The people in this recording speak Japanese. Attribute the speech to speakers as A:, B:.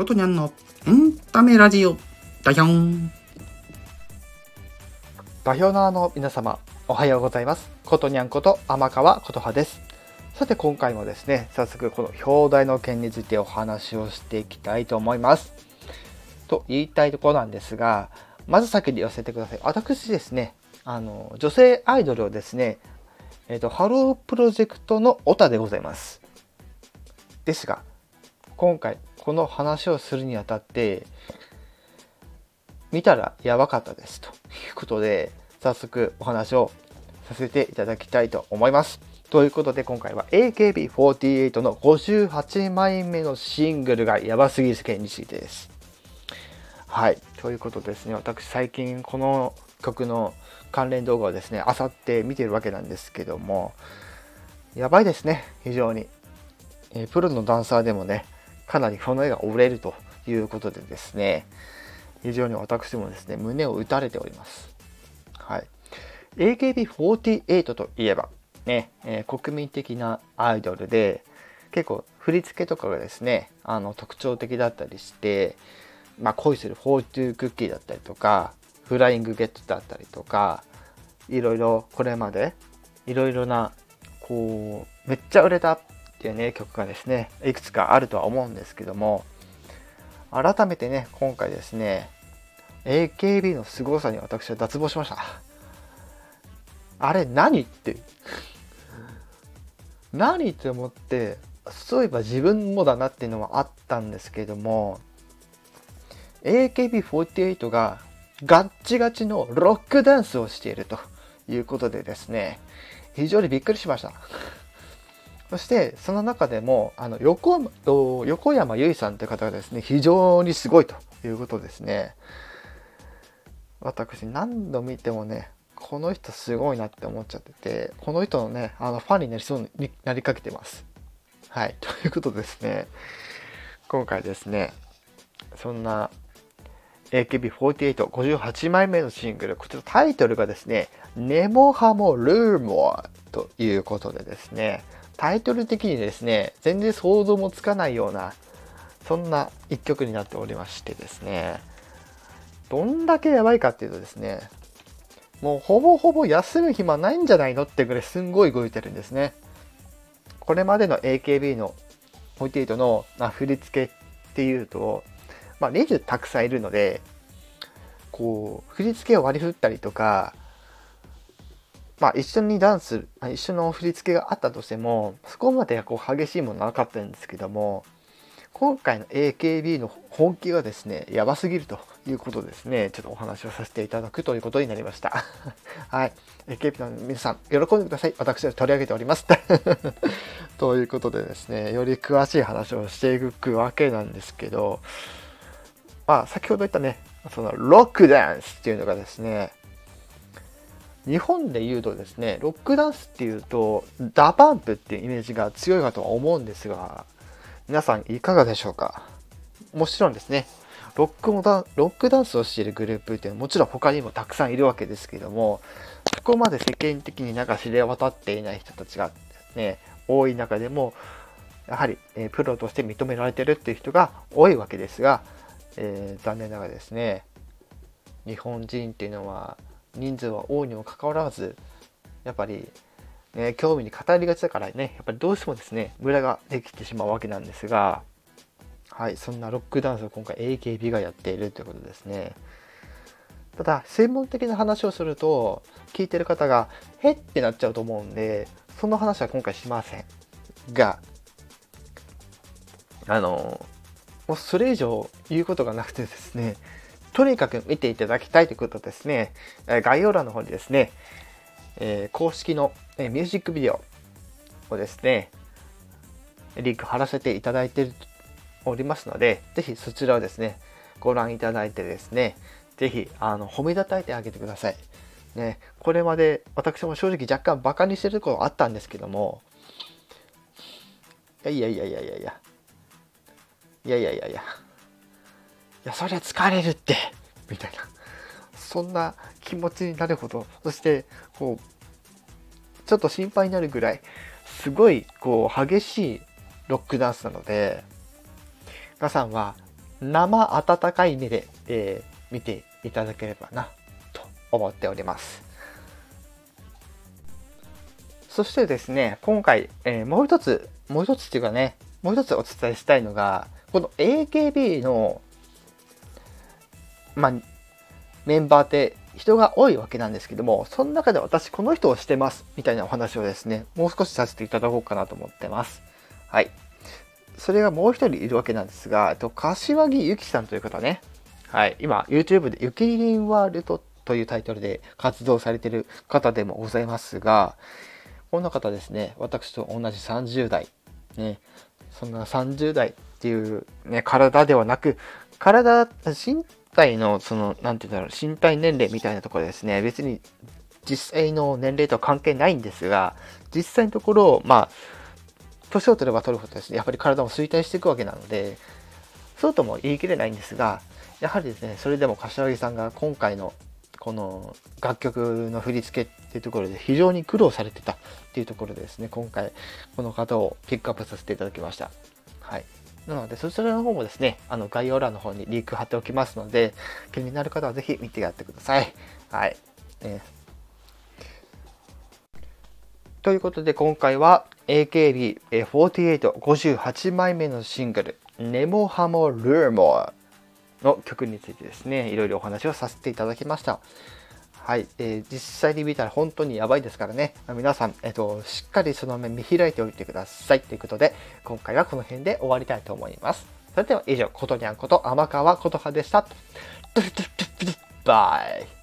A: ことにゃんの。エンタメラジオ。ダヒョン。
B: 代表のの皆様おはようございます。ことにゃんこと天川琴葉です。さて今回もですね早速この表題の件についてお話をしていきたいと思います。と言いたいところなんですがまず先に言わせてください。私ですねあの女性アイドルをですねえっ、とハロープロジェクトのオタでございます。ですが今回この話をするにあたって見たらやばかったですということで早速お話をさせていただきたいと思います。ということで今回は AKB48 の58枚目のシングルがやばすぎる件についてです。はい。ということですね、私最近この曲の関連動画をですね、あさって見てるわけなんですけども、やばいですね、非常に。え、プロのダンサーでもね、かなりこの絵が折れるということでですね、非常に私もですね、胸を打たれております。はい。AKB48 といえば、ね、えー、国民的なアイドルで、結構振り付けとかがですね、あの特徴的だったりして、まあ、恋するフォーチュークッキーだったりとか、フライングゲットだったりとか、いろいろこれまで、いろいろな、こう、めっちゃ売れたっていうね、曲がですね、いくつかあるとは思うんですけども、改めてね、今回ですね、AKB の凄さに私は脱帽しました。あれ何って何って思って、そういえば自分もだなっていうのはあったんですけども、AKB48 がガッチガチのロックダンスをしているということでですね、非常にびっくりしました。そしてその中でもあの横横山由依さんという方がですね非常にすごいということですね。私何度見てもねこの人すごいなって思っちゃっててこの人のねあのファンになりそうになりかけてます。はい。ということですね。今回ですねそんな AKB4858 枚目のシングルこちらタイトルがですねネモハモルーモアということでですね。タイトル的にですね、全然想像もつかないような、そんな一曲になっておりましてですね、どんだけやばいかっていうとですね、もうほぼほぼ休む暇ないんじゃないのってぐらいすんごい動いてるんですね。これまでの AKB の48の振り付けっていうと、まあ、レジュたくさんいるので、こう、振り付けを割り振ったりとか、まあ、一緒にダンス一緒の振り付けがあったとしてもそこまでこう激しいものなかったんですけども今回の AKB の本気がですねやばすぎるということですねちょっとお話をさせていただくということになりました。はい。AKB の皆さん喜んでください。私は取り上げております。ということでですねより詳しい話をしていくわけなんですけどまあ先ほど言ったねそのロックダンスっていうのがですね日本で言うとですねロックダンスっていうと DA PUMP っていうイメージが強いかとは思うんですが皆さんいかがでしょうか？もちろんですね。ロックもダロックダンスをしているグループっていうのはもちろん他にもたくさんいるわけですけどもそこまで世間的になんか知れ渡っていない人たちがね多い中でもやはり、え、プロとして認められてるっていう人が多いわけですが、えー、残念ながらですね日本人っていうのは人数は多いにもかかわらずやっぱり、ね、興味に語りがちだからねやっぱりどうしてもですねムラができてしまうわけなんですがはいそんなロックダンスを今回 AKB がやっているということですね。ただ専門的な話をすると聞いてる方がへってなっちゃうと思うんでその話は今回しませんがあのもうそれ以上言うことがなくてですねとにかく見ていただきたいということですね、概要欄の方にですね、え、公式の、えミュージックビデオをですね、リンク貼らせていただいておりますので、ぜひそちらをですね、ご覧いただいてですね、ぜひ、あの、褒めたたえてあげてください。ね、これまで私も正直若干バカにしてるところあったんですけども、いやいやいやいやいや、いやいやいやいや、いややそりゃ疲れるってみたいな。そんな気持ちになるほど。そしてこうちょっと心配になるぐらいすごいこう激しいロックダンスなので皆さんは生温かい目で、えー、見ていただければなと思っております。そしてですね今回、えー、もう一つもう一つっていうかねもう一つお伝えしたいのがこの AKB のまあメンバーって人が多いわけなんですけども、その中で私この人をしてますみたいなお話をですね、もう少しさせていただこうかなと思ってます。はい。それがもう一人いるわけなんですが、えっと柏木由紀さんという方ね、はい、今 YouTube でゆきりんワールドというタイトルで活動されている方でもございますが、この方ですね、私と同じ30代、ね、そんな30代っていう、ね、体ではなく、体、身体の、その、なんて言うんだろう、身体年齢みたいなところですね、別に実際の年齢とは関係ないんですが、実際のところ、まあ、年を取れば取るほどですね、やっぱり体も衰退していくわけなので、そうとも言い切れないんですが、やはりですね、それでも柏木さんが今回のこの楽曲の振り付けっていうところで非常に苦労されてたっていうところでですね、今回この方をピックアップさせていただきました。はい。なので、そちらの方もですね、あの概要欄の方にリンク貼っておきますので、気になる方はぜひ見てやってください。はい。ね、ということで、今回は AKB4858 枚目のシングル、ネモハモルーモアの曲についてですね、いろいろお話をさせていただきました。はい、えー、実際に見たら本当にやばいですからね、皆さん、えっ、ー、と、しっかりその目見開いておいてくださいということで、今回はこの辺で終わりたいと思います。それでは以上、ことにゃんこと天川琴葉でした。バイ